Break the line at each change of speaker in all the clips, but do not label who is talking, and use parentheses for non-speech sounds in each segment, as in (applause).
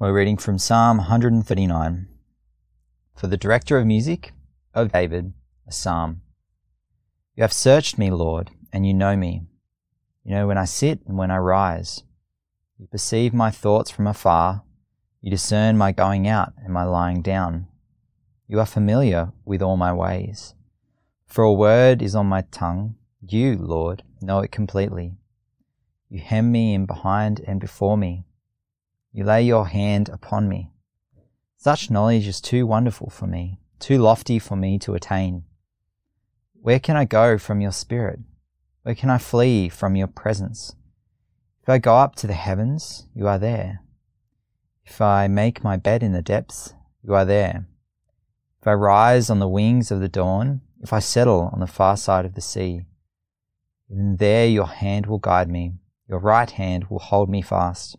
We're reading from Psalm 139. For the director of music, of David, a psalm. You have searched me, Lord, and you know me. You know when I sit and when I rise. You perceive my thoughts from afar. You discern my going out and my lying down. You are familiar with all my ways. For a word is on my tongue. You, Lord, know it completely. You hem me in behind and before me. You lay your hand upon me. Such knowledge is too wonderful for me, too lofty for me to attain. Where can I go from your spirit? Where can I flee from your presence? If I go up to the heavens, you are there. If I make my bed in the depths, you are there. If I rise on the wings of the dawn, if I settle on the far side of the sea, even there your hand will guide me, your right hand will hold me fast.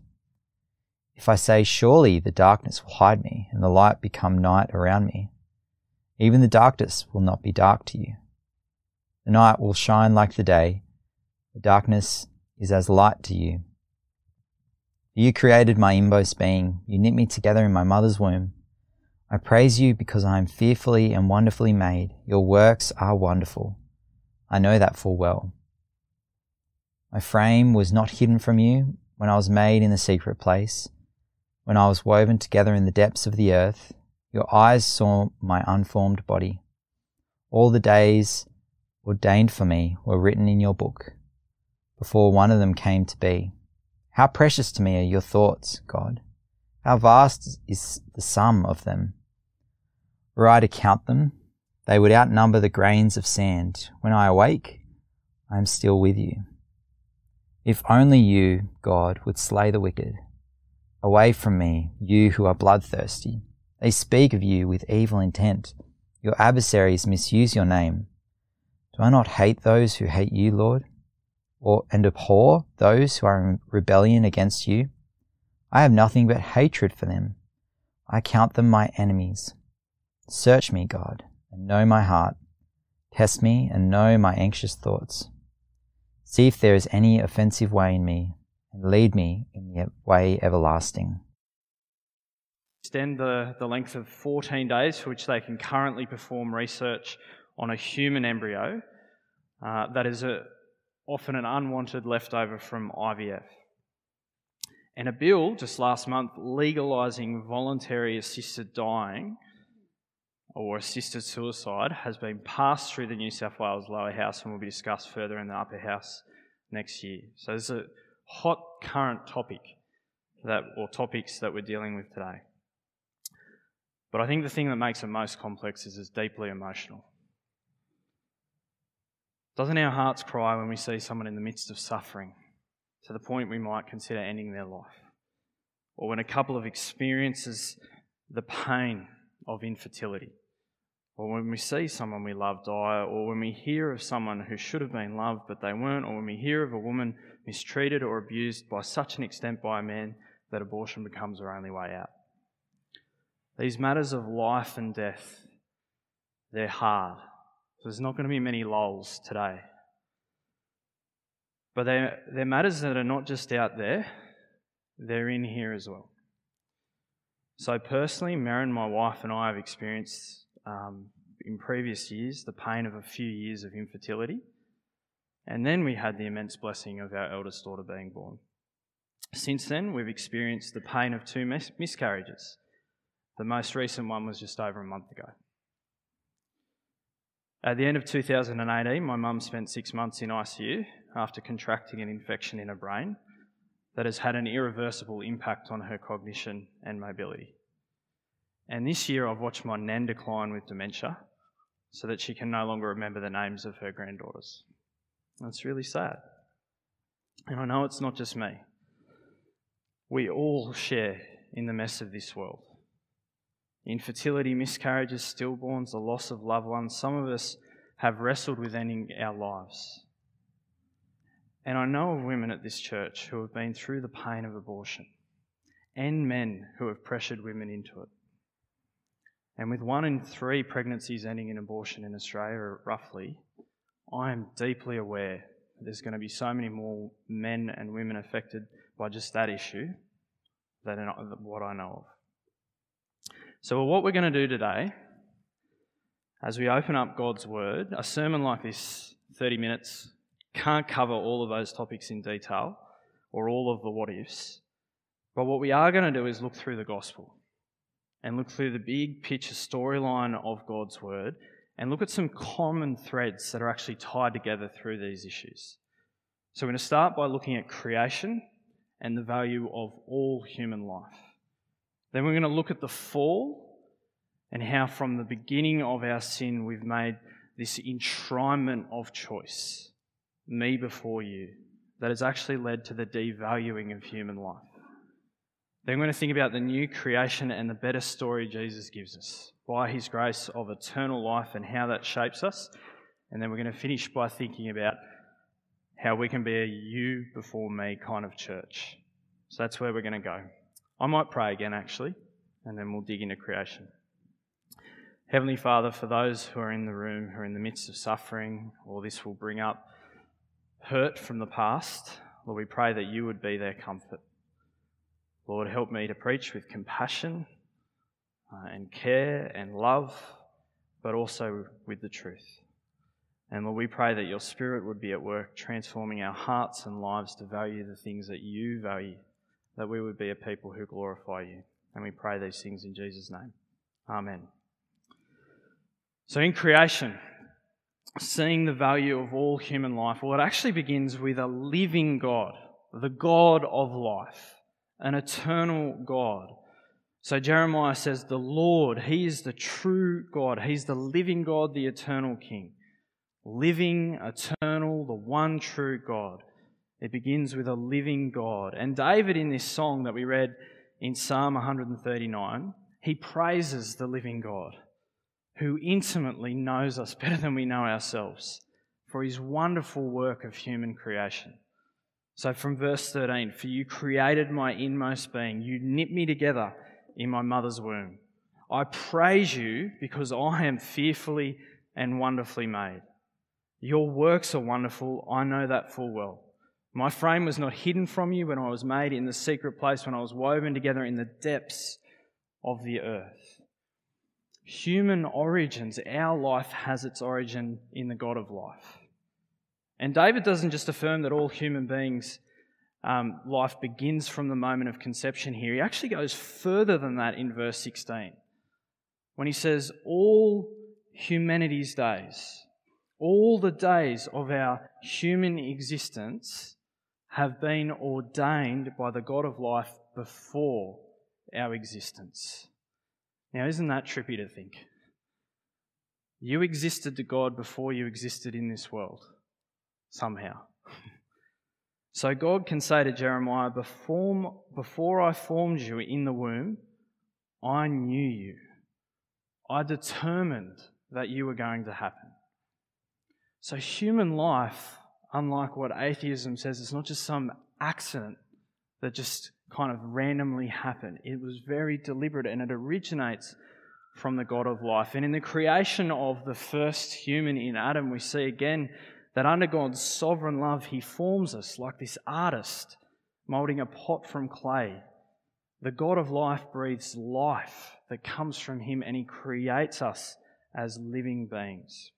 If I say, Surely the darkness will hide me, and the light become night around me, even the darkness will not be dark to you. The night will shine like the day, the darkness is as light to you. You created my inmost being, you knit me together in my mother's womb. I praise you because I am fearfully and wonderfully made. Your works are wonderful. I know that full well. My frame was not hidden from you when I was made in the secret place when I was woven together in the depths of the earth, your eyes saw my unformed body. All the days ordained for me were written in your book, before one of them came to be. How precious to me are your thoughts, God! How vast is the sum of them! Were I to count them, they would outnumber the grains of sand. When I awake, I am still with you. If only you, God, would slay the wicked Away from me, you who are bloodthirsty. They speak of you with evil intent. Your adversaries misuse your name. Do I not hate those who hate you, Lord? Or, and abhor those who are in rebellion against you? I have nothing but hatred for them. I count them my enemies. Search me, God, and know my heart. Test me and know my anxious thoughts. See if there is any offensive way in me and lead me in the way everlasting.
Extend the, the length of 14 days for which they can currently perform research on a human embryo uh, that is a, often an unwanted leftover from IVF. And a bill just last month legalising voluntary assisted dying or assisted suicide has been passed through the New South Wales lower house and will be discussed further in the upper house next year. So there's a hot current topic that, or topics that we're dealing with today. But I think the thing that makes it most complex is it's deeply emotional. Doesn't our hearts cry when we see someone in the midst of suffering to the point we might consider ending their life? Or when a couple of experiences the pain of infertility? Or when we see someone we love die, or when we hear of someone who should have been loved but they weren't, or when we hear of a woman mistreated or abused by such an extent by a man that abortion becomes her only way out. These matters of life and death, they're hard. There's not going to be many lulls today. But they're, they're matters that are not just out there, they're in here as well. So, personally, Marin, my wife, and I have experienced um, in previous years the pain of a few years of infertility. And then we had the immense blessing of our eldest daughter being born. Since then, we've experienced the pain of two mis- miscarriages. The most recent one was just over a month ago. At the end of 2018, my mum spent six months in ICU after contracting an infection in her brain that has had an irreversible impact on her cognition and mobility. And this year, I've watched my nan decline with dementia so that she can no longer remember the names of her granddaughters. That's really sad. And I know it's not just me. We all share in the mess of this world. Infertility, miscarriages, stillborns, the loss of loved ones. Some of us have wrestled with ending our lives. And I know of women at this church who have been through the pain of abortion, and men who have pressured women into it. And with one in three pregnancies ending in abortion in Australia, roughly, I am deeply aware there's going to be so many more men and women affected by just that issue than what I know of. So, what we're going to do today, as we open up God's Word, a sermon like this, 30 minutes, can't cover all of those topics in detail or all of the what ifs. But what we are going to do is look through the Gospel and look through the big picture storyline of God's Word and look at some common threads that are actually tied together through these issues. So, we're going to start by looking at creation and the value of all human life. Then, we're going to look at the fall and how, from the beginning of our sin, we've made this enshrinement of choice me before you that has actually led to the devaluing of human life. Then we're going to think about the new creation and the better story Jesus gives us by his grace of eternal life and how that shapes us. And then we're going to finish by thinking about how we can be a you before me kind of church. So that's where we're going to go. I might pray again, actually, and then we'll dig into creation. Heavenly Father, for those who are in the room, who are in the midst of suffering, or this will bring up hurt from the past, Lord, we pray that you would be their comfort. Lord, help me to preach with compassion uh, and care and love, but also with the truth. And Lord, we pray that your Spirit would be at work transforming our hearts and lives to value the things that you value, that we would be a people who glorify you. And we pray these things in Jesus' name. Amen. So, in creation, seeing the value of all human life, well, it actually begins with a living God, the God of life an eternal God. So Jeremiah says, The Lord, He is the true God. He's the living God, the eternal King. Living, eternal, the one true God. It begins with a living God. And David, in this song that we read in Psalm 139, he praises the living God who intimately knows us better than we know ourselves for his wonderful work of human creation. So from verse 13, for you created my inmost being, you knit me together in my mother's womb. I praise you because I am fearfully and wonderfully made. Your works are wonderful, I know that full well. My frame was not hidden from you when I was made in the secret place, when I was woven together in the depths of the earth. Human origins, our life has its origin in the God of life. And David doesn't just affirm that all human beings' um, life begins from the moment of conception here. He actually goes further than that in verse 16 when he says, All humanity's days, all the days of our human existence have been ordained by the God of life before our existence. Now, isn't that trippy to think? You existed to God before you existed in this world somehow. (laughs) So God can say to Jeremiah, before, before I formed you in the womb, I knew you. I determined that you were going to happen. So human life, unlike what atheism says, it's not just some accident that just kind of randomly happened. It was very deliberate and it originates from the God of life. And in the creation of the first human in Adam, we see again that under God's sovereign love, He forms us like this artist moulding a pot from clay. The God of life breathes life that comes from Him and He creates us as living beings.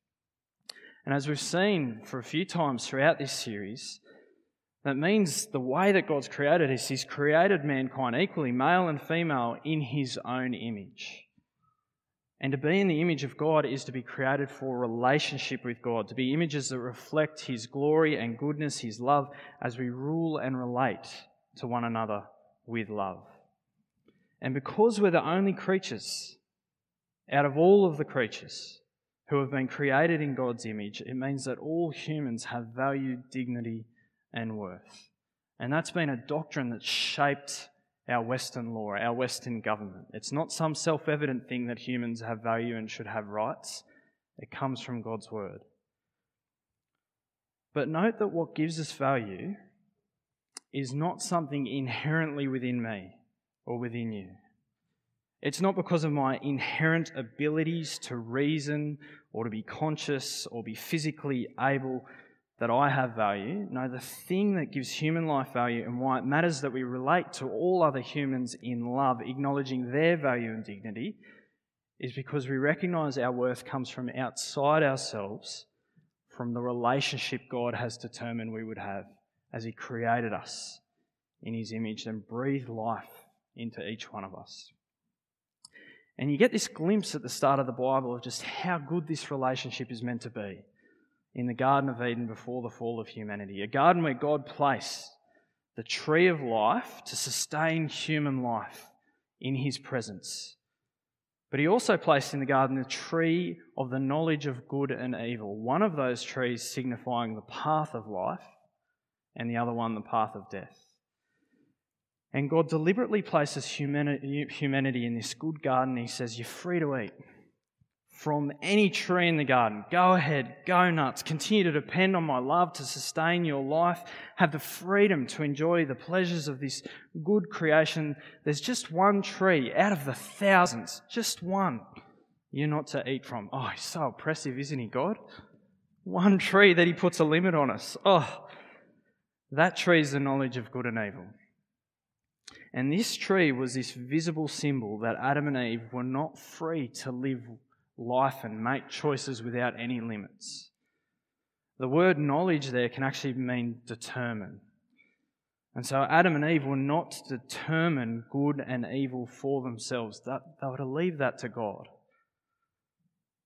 And as we've seen for a few times throughout this series, that means the way that God's created us, He's created mankind equally, male and female, in His own image. And to be in the image of God is to be created for relationship with God, to be images that reflect His glory and goodness, His love, as we rule and relate to one another with love. And because we're the only creatures out of all of the creatures who have been created in God's image, it means that all humans have value, dignity, and worth. And that's been a doctrine that's shaped our Western law, our Western government. It's not some self evident thing that humans have value and should have rights, it comes from God's Word. But note that what gives us value is not something inherently within me or within you. It's not because of my inherent abilities to reason or to be conscious or be physically able, that I have value. No, the thing that gives human life value and why it matters that we relate to all other humans in love, acknowledging their value and dignity, is because we recognize our worth comes from outside ourselves, from the relationship God has determined we would have as He created us in His image and breathed life into each one of us. And you get this glimpse at the start of the Bible of just how good this relationship is meant to be in the Garden of Eden before the fall of humanity. A garden where God placed the tree of life to sustain human life in his presence. But he also placed in the garden the tree of the knowledge of good and evil, one of those trees signifying the path of life, and the other one the path of death. And God deliberately places humanity in this good garden. He says, You're free to eat from any tree in the garden. Go ahead, go nuts. Continue to depend on my love to sustain your life. Have the freedom to enjoy the pleasures of this good creation. There's just one tree out of the thousands, just one you're not to eat from. Oh, he's so oppressive, isn't he, God? One tree that he puts a limit on us. Oh, that tree is the knowledge of good and evil. And this tree was this visible symbol that Adam and Eve were not free to live life and make choices without any limits. The word knowledge there can actually mean determine. And so Adam and Eve were not to determine good and evil for themselves, they were to leave that to God.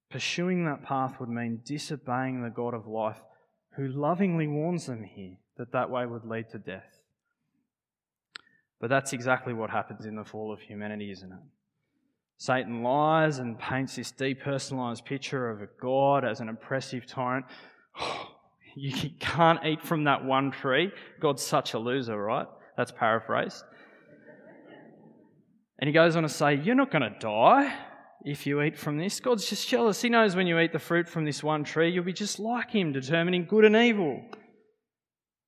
Pursuing that path would mean disobeying the God of life, who lovingly warns them here that that way would lead to death. But that's exactly what happens in the fall of humanity, isn't it? Satan lies and paints this depersonalized picture of a God as an oppressive tyrant. (sighs) You can't eat from that one tree. God's such a loser, right? That's paraphrased. And he goes on to say, You're not going to die if you eat from this. God's just jealous. He knows when you eat the fruit from this one tree, you'll be just like him, determining good and evil.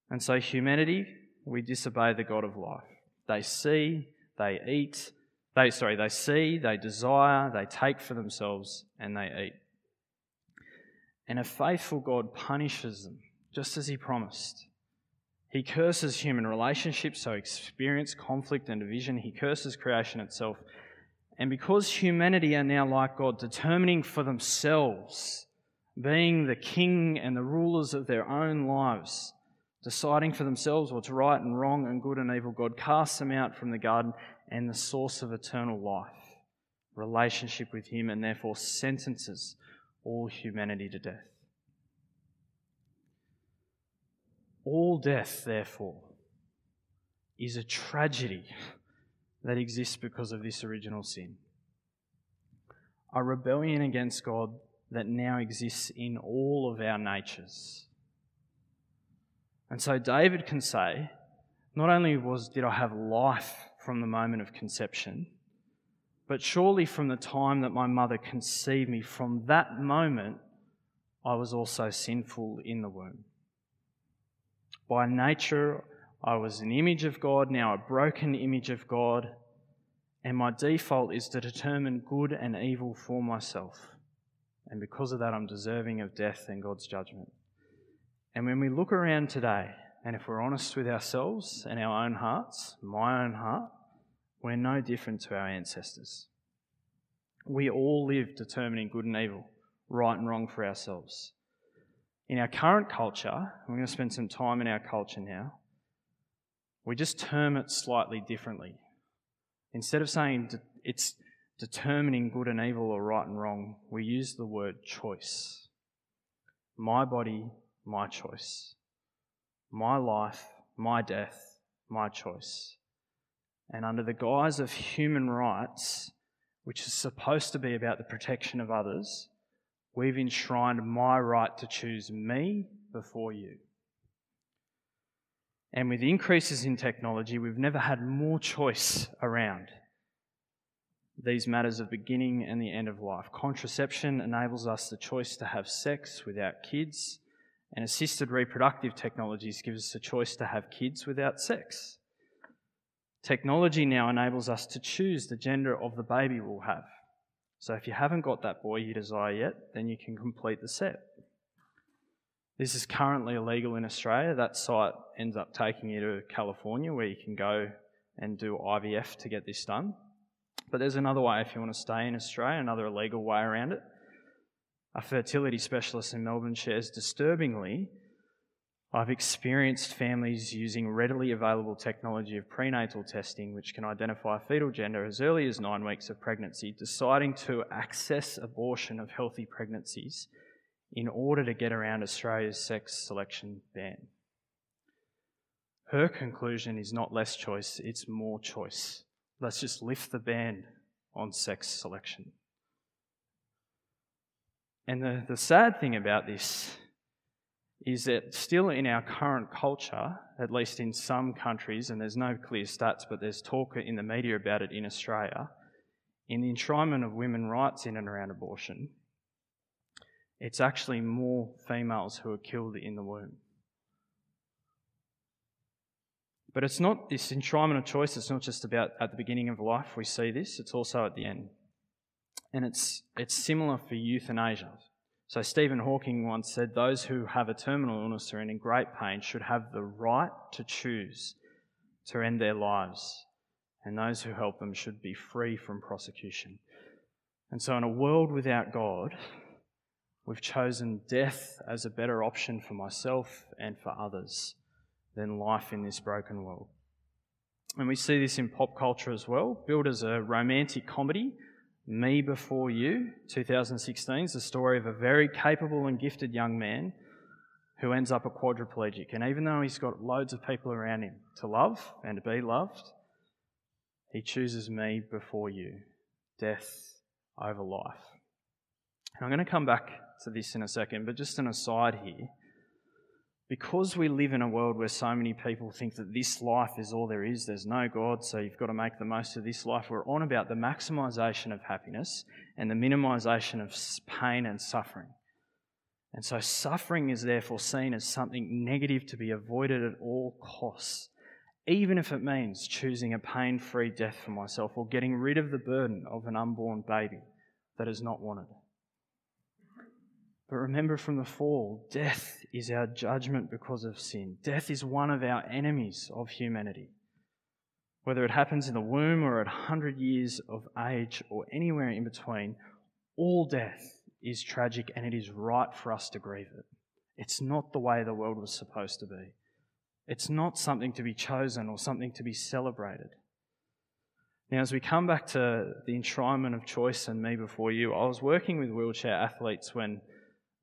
And so, humanity, we disobey the God of life. They see, they eat, they, sorry, they see, they desire, they take for themselves, and they eat. And a faithful God punishes them, just as He promised. He curses human relationships, so experience conflict and division. He curses creation itself. And because humanity are now like God, determining for themselves, being the king and the rulers of their own lives, deciding for themselves what's right and wrong and good and evil, God casts them out from the garden and the source of eternal life, relationship with Him, and therefore sentences all humanity to death. All death, therefore, is a tragedy that exists because of this original sin. A rebellion against God that now exists in all of our natures. And so David can say, not only was did I have life from the moment of conception, but surely from the time that my mother conceived me, from that moment, I was also sinful in the womb. By nature, I was an image of God, now a broken image of God, and my default is to determine good and evil for myself. And because of that, I'm deserving of death and God's judgment. And when we look around today, and if we're honest with ourselves and our own hearts, my own heart, we're no different to our ancestors. We all live determining good and evil, right and wrong for ourselves. In our current culture, we're going to spend some time in our culture now, we just term it slightly differently. Instead of saying it's determining good and evil or right and wrong, we use the word choice. My body, my choice. My life, my death, my choice. And under the guise of human rights, which is supposed to be about the protection of others, we've enshrined my right to choose me before you. And with increases in technology, we've never had more choice around these matters of beginning and the end of life. Contraception enables us the choice to have sex without kids, and assisted reproductive technologies give us the choice to have kids without sex. Technology now enables us to choose the gender of the baby we'll have. So if you haven't got that boy you desire yet, then you can complete the set. This is currently illegal in Australia. That site ends up taking you to California where you can go and do IVF to get this done. But there's another way if you want to stay in Australia, another illegal way around it. A fertility specialist in Melbourne shares disturbingly, I've experienced families using readily available technology of prenatal testing, which can identify fetal gender as early as nine weeks of pregnancy, deciding to access abortion of healthy pregnancies in order to get around Australia's sex selection ban. Her conclusion is not less choice, it's more choice. Let's just lift the ban on sex selection. And the, the sad thing about this is that still in our current culture, at least in some countries, and there's no clear stats, but there's talk in the media about it in Australia, in the enshrinement of women's rights in and around abortion, it's actually more females who are killed in the womb. But it's not this enshrinement of choice, it's not just about at the beginning of life we see this, it's also at the end. And it's, it's similar for euthanasia. So, Stephen Hawking once said those who have a terminal illness or are in great pain should have the right to choose to end their lives, and those who help them should be free from prosecution. And so, in a world without God, we've chosen death as a better option for myself and for others than life in this broken world. And we see this in pop culture as well, billed as a romantic comedy. Me Before You, 2016, is the story of a very capable and gifted young man who ends up a quadriplegic. And even though he's got loads of people around him to love and to be loved, he chooses me before you, death over life. And I'm going to come back to this in a second, but just an aside here because we live in a world where so many people think that this life is all there is, there's no God, so you've got to make the most of this life, we're on about the maximization of happiness and the minimization of pain and suffering. And so suffering is therefore seen as something negative to be avoided at all costs, even if it means choosing a pain free death for myself or getting rid of the burden of an unborn baby that is not wanted. But remember from the fall, death is our judgment because of sin. Death is one of our enemies of humanity. Whether it happens in the womb or at 100 years of age or anywhere in between, all death is tragic and it is right for us to grieve it. It's not the way the world was supposed to be. It's not something to be chosen or something to be celebrated. Now, as we come back to the enshrinement of choice and me before you, I was working with wheelchair athletes when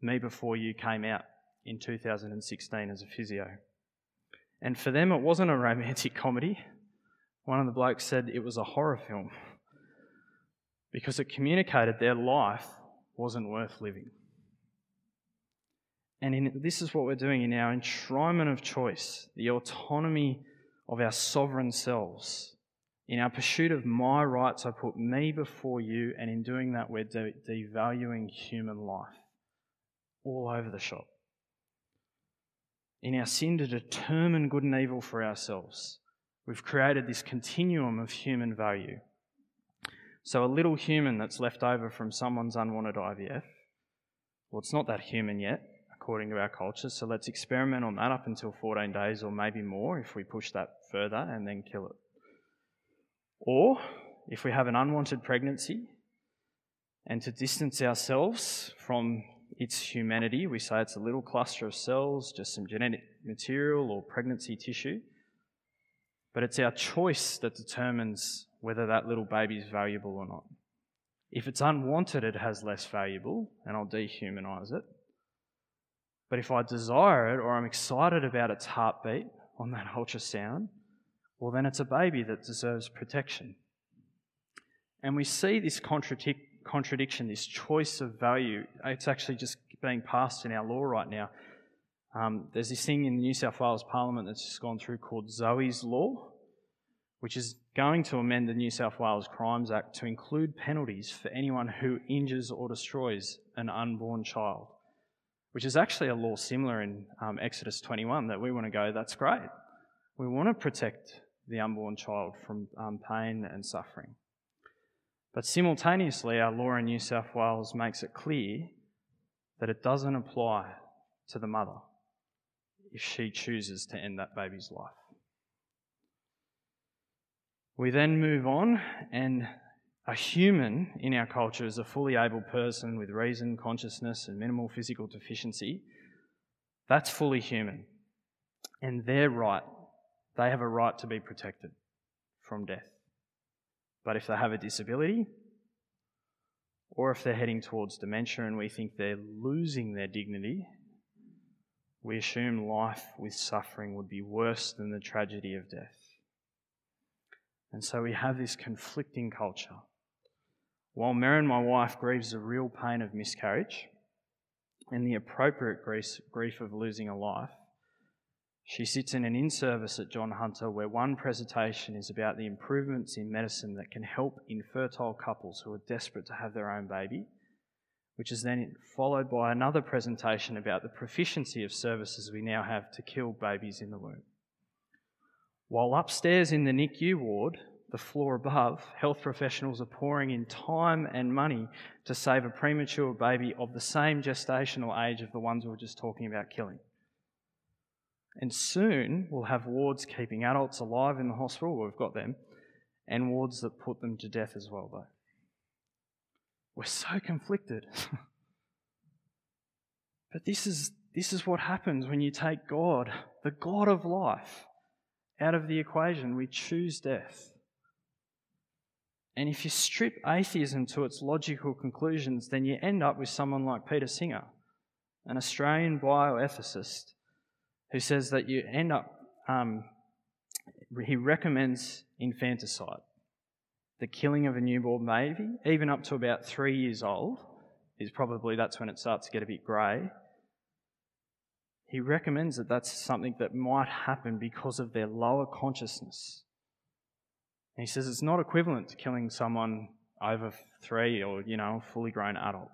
me Before You came out in 2016 as a physio. And for them, it wasn't a romantic (laughs) comedy. One of the blokes said it was a horror film because it communicated their life wasn't worth living. And in, this is what we're doing in our enshrinement of choice, the autonomy of our sovereign selves. In our pursuit of my rights, I put me before you, and in doing that, we're de- devaluing human life all over the shop. In our sin to determine good and evil for ourselves, we've created this continuum of human value. So, a little human that's left over from someone's unwanted IVF, well, it's not that human yet, according to our culture, so let's experiment on that up until 14 days or maybe more if we push that further and then kill it. Or, if we have an unwanted pregnancy, and to distance ourselves from its humanity. We say it's a little cluster of cells, just some genetic material or pregnancy tissue. But it's our choice that determines whether that little baby is valuable or not. If it's unwanted, it has less valuable, and I'll dehumanize it. But if I desire it or I'm excited about its heartbeat on that ultrasound, well, then it's a baby that deserves protection. And we see this contradict, contradiction, this choice of value, it's actually just being passed in our law right now. Um, there's this thing in the New South Wales Parliament that's just gone through called Zoe's Law, which is going to amend the New South Wales Crimes Act to include penalties for anyone who injures or destroys an unborn child, which is actually a law similar in um, Exodus 21 that we want to go, that's great. We want to protect the unborn child from um, pain and suffering. But simultaneously, our law in New South Wales makes it clear that it doesn't apply to the mother. if she chooses to end that baby's life. We then move on, and a human in our culture is a fully able person with reason, consciousness, and minimal physical deficiency. That's fully human. And they're right. They have a right to be protected from death. But if they have a disability, or if they're heading towards dementia and we think they're losing their dignity, we assume life with suffering would be worse than the tragedy of death. And so we have this conflicting culture. While Merrin, my wife, grieves the real pain of miscarriage and the appropriate grief of losing a life, she sits in an in service at John Hunter where one presentation is about the improvements in medicine that can help infertile couples who are desperate to have their own baby, which is then followed by another presentation about the proficiency of services we now have to kill babies in the womb. While upstairs in the NICU ward, the floor above, health professionals are pouring in time and money to save a premature baby of the same gestational age of the ones we were just talking about killing. And soon we'll have wards keeping adults alive in the hospital, we've got them, and wards that put them to death as well, though. We're so conflicted. (laughs) but this is, this is what happens when you take God, the God of life, out of the equation. We choose death. And if you strip atheism to its logical conclusions, then you end up with someone like Peter Singer, an Australian bioethicist, who says that you end up, um, he recommends infanticide, the killing of a newborn baby, even up to about three years old, is probably that's when it starts to get a bit grey. He recommends that that's something that might happen because of their lower consciousness. And he says it's not equivalent to killing someone over three or, you know, fully grown adult.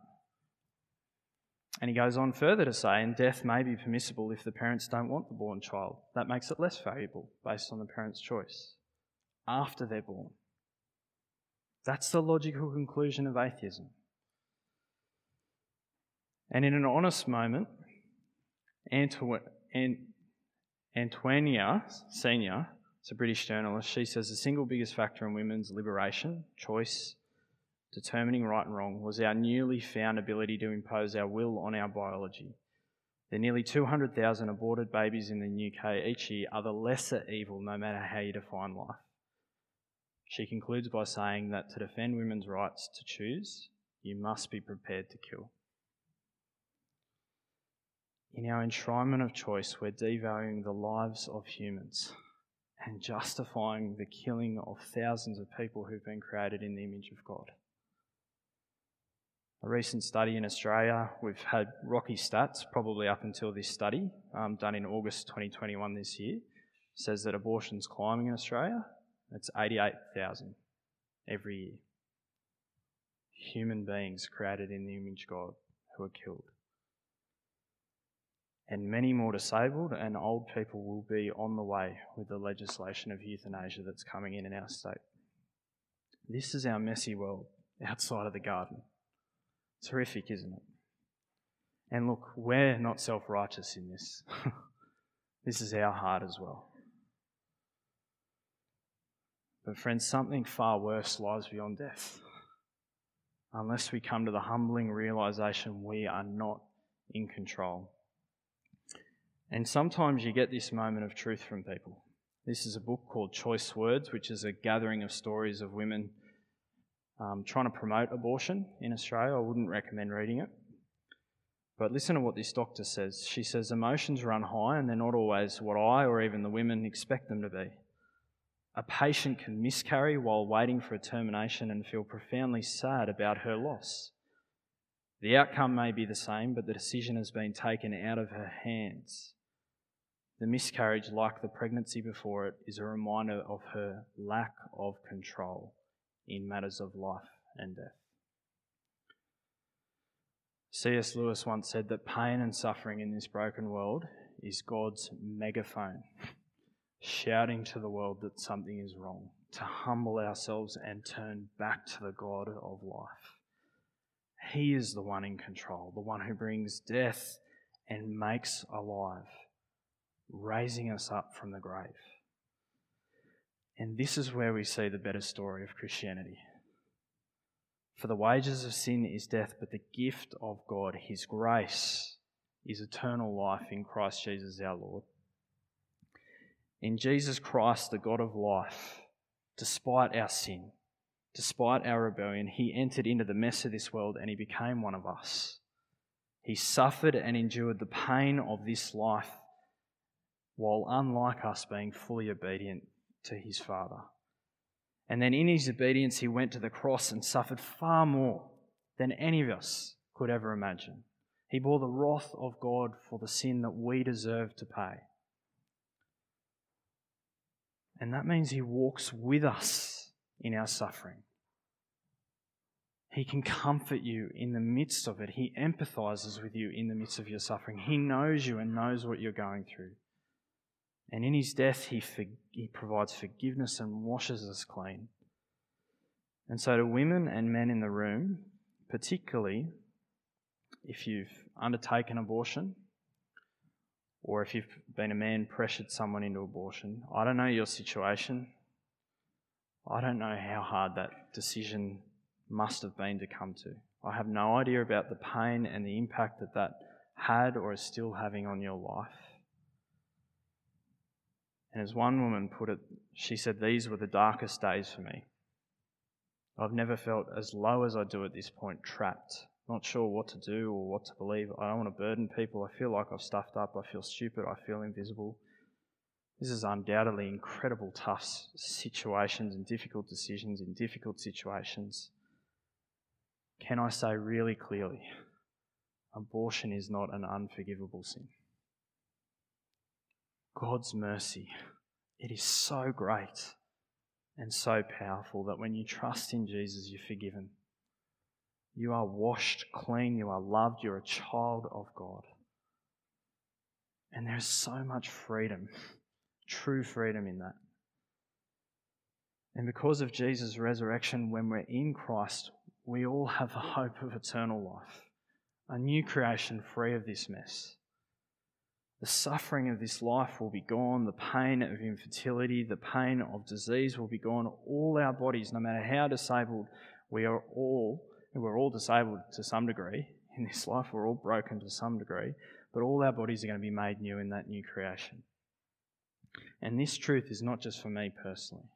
And he goes on further to say, and death may be permissible if the parents don't want the born child. That makes it less valuable based on the parent's choice after they're born. That's the logical conclusion of atheism. And in an honest moment, Anto- Antonia Senior it's a British journalist. She says the single biggest factor in women's liberation, choice, determining right and wrong was our newly found ability to impose our will on our biology. The nearly 200,000 aborted babies in the UK each year are the lesser evil, no matter how you define life. She concludes by saying that to defend women's rights to choose, you must be prepared to kill. In our enshrinement of choice, we're devaluing the lives of humans and justifying the killing of thousands of people who've been created in the image of God. A recent study in Australia, we've had rocky stats probably up until this study, um, done in August 2021 this year, says that abortion's climbing in Australia. It's 88,000 every year. Human beings created in the image of God who are killed and many more disabled and old people will be on the way with the legislation of euthanasia that's coming in in our state. This is our messy world outside of the garden. It's horrific, isn't it? And look, we're not self righteous in this. (laughs) this is our heart as well. But, friends, something far worse lies beyond death. Unless we come to the humbling realization we are not in control. And sometimes you get this moment of truth from people. This is a book called Choice Words, which is a gathering of stories of women um, trying to promote abortion in Australia. I wouldn't recommend reading it. But listen to what this doctor says. She says, Emotions run high and they're not always what I or even the women expect them to be. A patient can miscarry while waiting for a termination and feel profoundly sad about her loss. The outcome may be the same, but the decision has been taken out of her hands. The miscarriage, like the pregnancy before it, is a reminder of her lack of control in matters of life and death. C.S. Lewis once said that pain and suffering in this broken world is God's megaphone, shouting to the world that something is wrong, to humble ourselves and turn back to the God of life. He is the one in control, the one who brings death and makes alive raising us up from the grave. And this is where we see the better story of Christianity. For the wages of sin is death, but the gift of God, His grace, is eternal life in Christ Jesus our Lord. In Jesus Christ, the God of life, despite our sin, despite our rebellion, He entered into the mess of this world and He became one of us. He suffered and endured the pain of this life while, unlike us, being fully obedient to His Father. And then in His obedience, He went to the cross and suffered far more than any of us could ever imagine. He bore the wrath of God for the sin that we deserve to pay. And that means He walks with us in our suffering. He can comfort you in the midst of it. He empathizes with you in the midst of your suffering. He knows you and knows what you're going through. And in his death, he, for, he provides forgiveness and washes us clean. And so, to women and men in the room, particularly if you've undertaken abortion or if you've been a man pressured someone into abortion, I don't know your situation. I don't know how hard that decision must have been to come to. I have no idea about the pain and the impact that that had or is still having on your life. And as one woman put it, she said, These were the darkest days for me. I've never felt as low as I do at this point, trapped, not sure what to do or what to believe. I don't want to burden people. I feel like I've stuffed up. I feel stupid. I feel invisible. This is undoubtedly incredible, tough situations and difficult decisions in difficult situations. Can I say really clearly, abortion is not an unforgivable sin? God's mercy, it is so great and so powerful that when you trust in Jesus, you're forgiven. You are washed clean, you are loved, you're a child of God. And there's so much freedom true freedom in that. And because of Jesus' resurrection, when we're in Christ, we all have the (laughs) hope of eternal life, a new creation free of this mess. The suffering of this life will be gone, the pain of infertility, the pain of disease will be gone. All our bodies, no matter how disabled we are all, we're all disabled to some degree (laughs) in this life, we're all broken to some degree, but all our bodies are going to be made new in that new creation. And this truth is not just for me personally.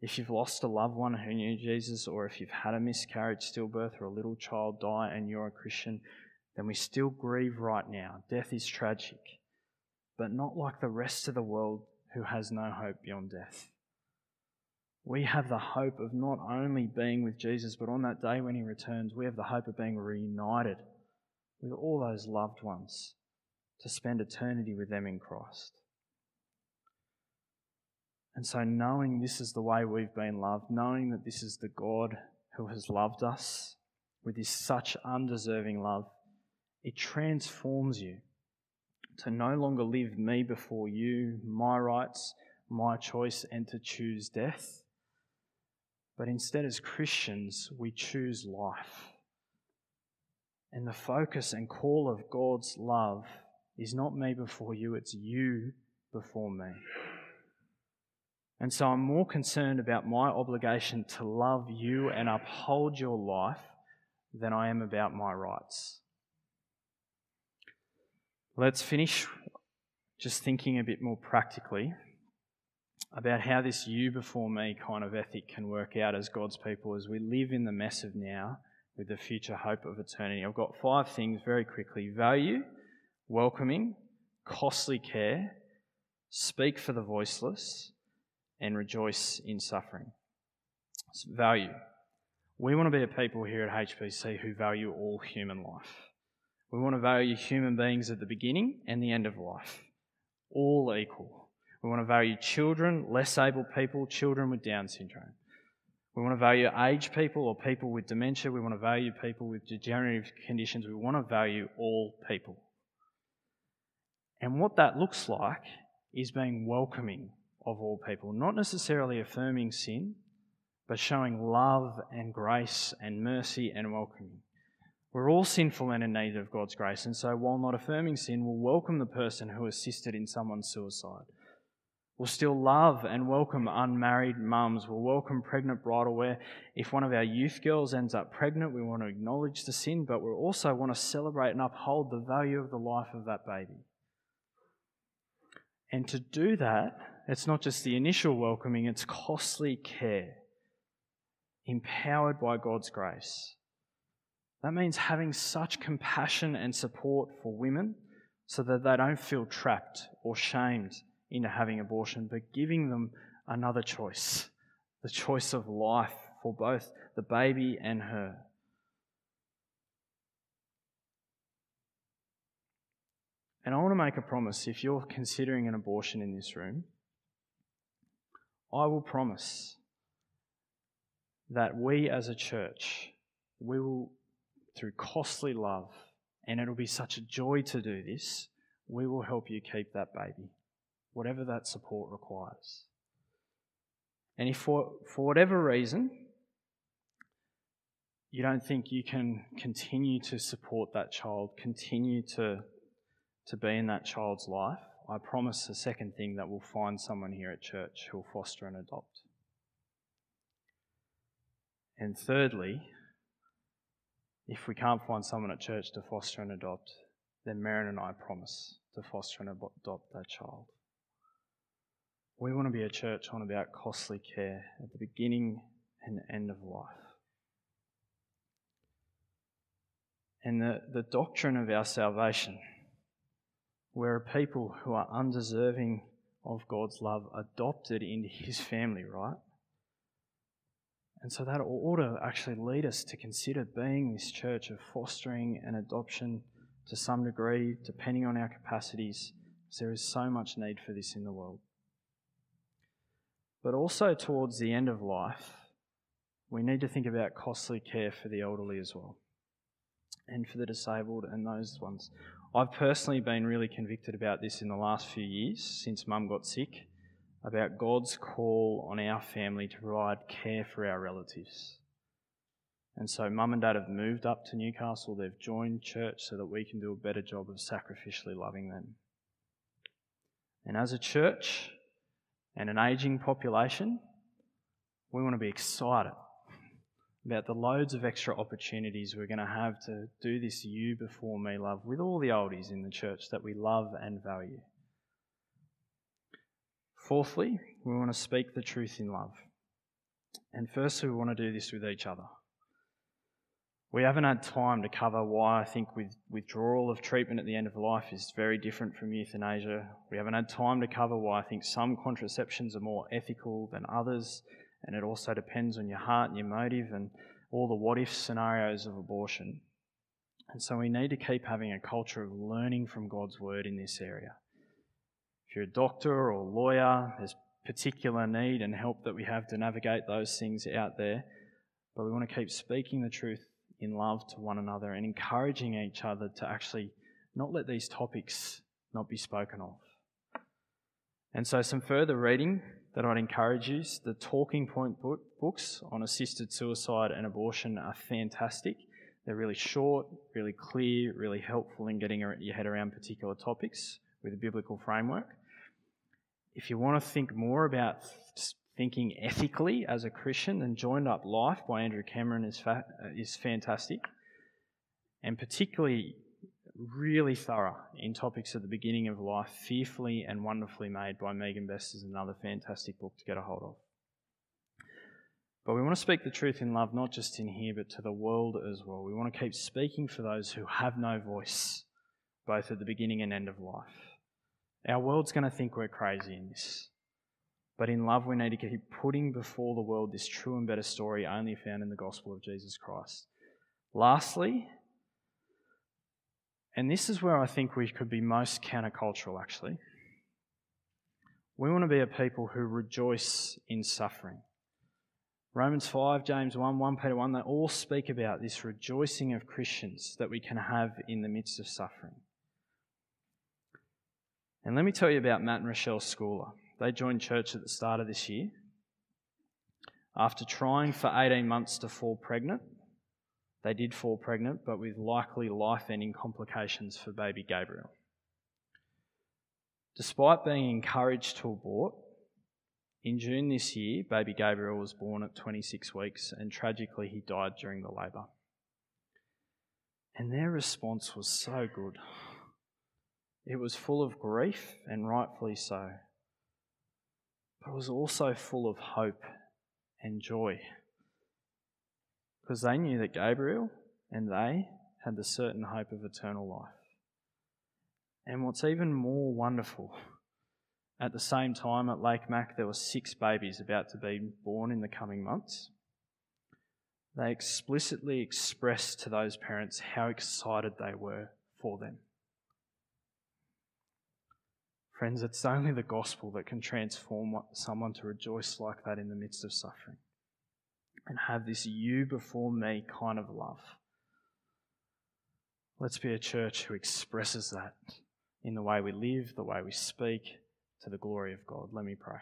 If you've lost a loved one who knew Jesus, or if you've had a miscarriage, stillbirth, or a little child die and you're a Christian, then we still grieve right now. Death is tragic, but not like the rest of the world who has no hope beyond death. We have the hope of not only being with Jesus, but on that day when he returns, we have the hope of being reunited with all those loved ones to spend eternity with them in Christ. And so, knowing this is the way we've been loved, knowing that this is the God who has loved us with this such undeserving love, it transforms you to no longer live me before you, my rights, my choice, and to choose death. But instead, as Christians, we choose life. And the focus and call of God's love is not me before you, it's you before me. And so I'm more concerned about my obligation to love you and uphold your life than I am about my rights. Let's finish just thinking a bit more practically about how this you before me kind of ethic can work out as God's people as we live in the mess of now with the future hope of eternity. I've got five things very quickly value, welcoming, costly care, speak for the voiceless, and rejoice in suffering. Value. We want to be a people here at HBC who value all human life. We want to value human beings at the beginning and the end of life, all equal. We want to value children, less able people, children with Down syndrome. We want to value aged people or people with dementia. We want to value people with degenerative conditions. We want to value all people. And what that looks like is being welcoming of all people, not necessarily affirming sin, but showing love and grace and mercy and welcoming. We're all sinful and in need of God's grace, and so while not affirming sin, we'll welcome the person who assisted in someone's suicide. We'll still love and welcome unmarried mums. We'll welcome pregnant bridal wear. If one of our youth girls ends up pregnant, we want to acknowledge the sin, but we also want to celebrate and uphold the value of the life of that baby. And to do that, it's not just the initial welcoming, it's costly care, empowered by God's grace. That means having such compassion and support for women so that they don't feel trapped or shamed into having abortion, but giving them another choice the choice of life for both the baby and her. And I want to make a promise if you're considering an abortion in this room, I will promise that we as a church, we will, through costly love, and it'll be such a joy to do this, we will help you keep that baby whatever that support requires. And if for, for whatever reason you don't think you can continue to support that child, continue to, to be in that child's life, I promise the second thing that we'll find someone here at church who'll foster and adopt. And thirdly, if we can't find someone at church to foster and adopt, then Marin and I promise to foster and adopt that child. We want to be a church on about costly care at the beginning and end of life. And the, the doctrine of our salvation, we're a people who are undeserving of God's love, adopted into his family, right? And so that ought to actually lead us to consider being this church of fostering and adoption to some degree, depending on our capacities, because there is so much need for this in the world. But also towards the end of life, we need to think about costly care for the elderly as well, and for the disabled and those ones. I've personally been really convicted about this in the last few years since mum got sick, about God's call on our family to provide care for our relatives. And so, mum and dad have moved up to Newcastle, they've joined church so that we can do a better job of sacrificially loving them. And as a church, and an aging population, we want to be excited about the loads of extra opportunities we're going to have to do this you before me love with all the oldies in the church that we love and value. Fourthly, we want to speak the truth in love. And firstly, we want to do this with each other. We haven't had time to cover why I think with withdrawal of treatment at the end of life is very different from euthanasia. We haven't had time to cover why I think some contraceptions are more ethical than others, and it also depends on your heart and your motive and all the what if scenarios of abortion. And so we need to keep having a culture of learning from God's word in this area. If you're a doctor or lawyer, there's particular need and help that we have to navigate those things out there. But we want to keep speaking the truth in love to one another and encouraging each other to actually not let these topics not be spoken of. And so, some further reading that I'd encourage you the talking point books on assisted suicide and abortion are fantastic. They're really short, really clear, really helpful in getting your head around particular topics with a biblical framework. If you want to think more about thinking ethically as a Christian, and Joined Up Life by Andrew Cameron is, fa- uh, is fantastic, and particularly really thorough in topics at the beginning of life, fearfully and wonderfully made by Megan Best is another fantastic book to get a hold of. But we want to speak the truth in love, not just in here, but to the world as well. We want to keep speaking for those who have no voice, both at the beginning and end of life. Our world's going to think we're crazy in this. But in love, we need to keep putting before the world this true and better story only found in the gospel of Jesus Christ. Lastly, and this is where I think we could be most countercultural actually, we want to be a people who rejoice in suffering. Romans 5, James 1, 1 Peter 1, they all speak about this rejoicing of Christians that we can have in the midst of suffering. And let me tell you about Matt and Rochelle Schooler. They joined church at the start of this year. After trying for 18 months to fall pregnant, They did fall pregnant, but with likely life ending complications for baby Gabriel. Despite being encouraged to abort, in June this year, baby Gabriel was born at 26 weeks and tragically he died during the labour. And their response was so good. It was full of grief, and rightfully so, but it was also full of hope and joy. Because they knew that Gabriel and they had the certain hope of eternal life. And what's even more wonderful, at the same time at Lake Mac, there were six babies about to be born in the coming months. They explicitly expressed to those parents how excited they were for them. Friends, it's only the gospel that can transform someone to rejoice like that in the midst of suffering and have this you before me kind of love. Let's be a church who expresses that in the way we live, the way we speak, to the glory of God. Let me pray.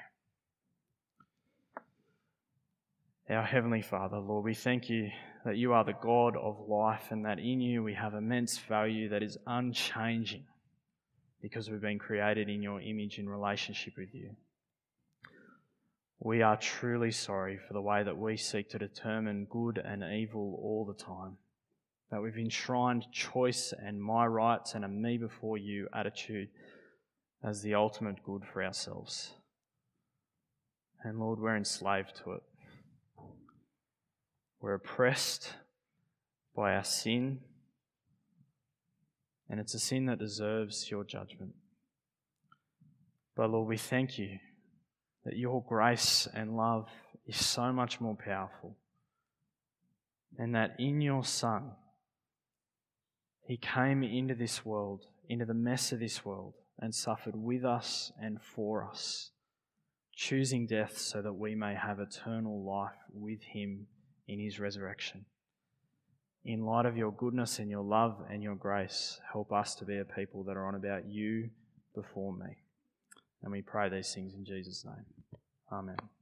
Our Heavenly Father, Lord, we thank you that you are the God of life and that in you we have immense value that is unchanging because we've been created in your image in relationship with you. We are truly sorry for the way that we seek to determine good and evil all the time. That we've enshrined choice and my rights and a me before you attitude as the ultimate good for ourselves. And Lord, we're enslaved to it. We're oppressed by our sin and it's a sin that deserves your judgment. But Lord, we thank you that your grace and love is so much more powerful, and that in your Son, He came into this world, into the mess of this world, and suffered with us and for us, choosing death so that we may have eternal life with Him in His resurrection in light of your goodness and your love and your grace, help us to be a people that are on about you before me. And we pray these things in Jesus' name. Amen.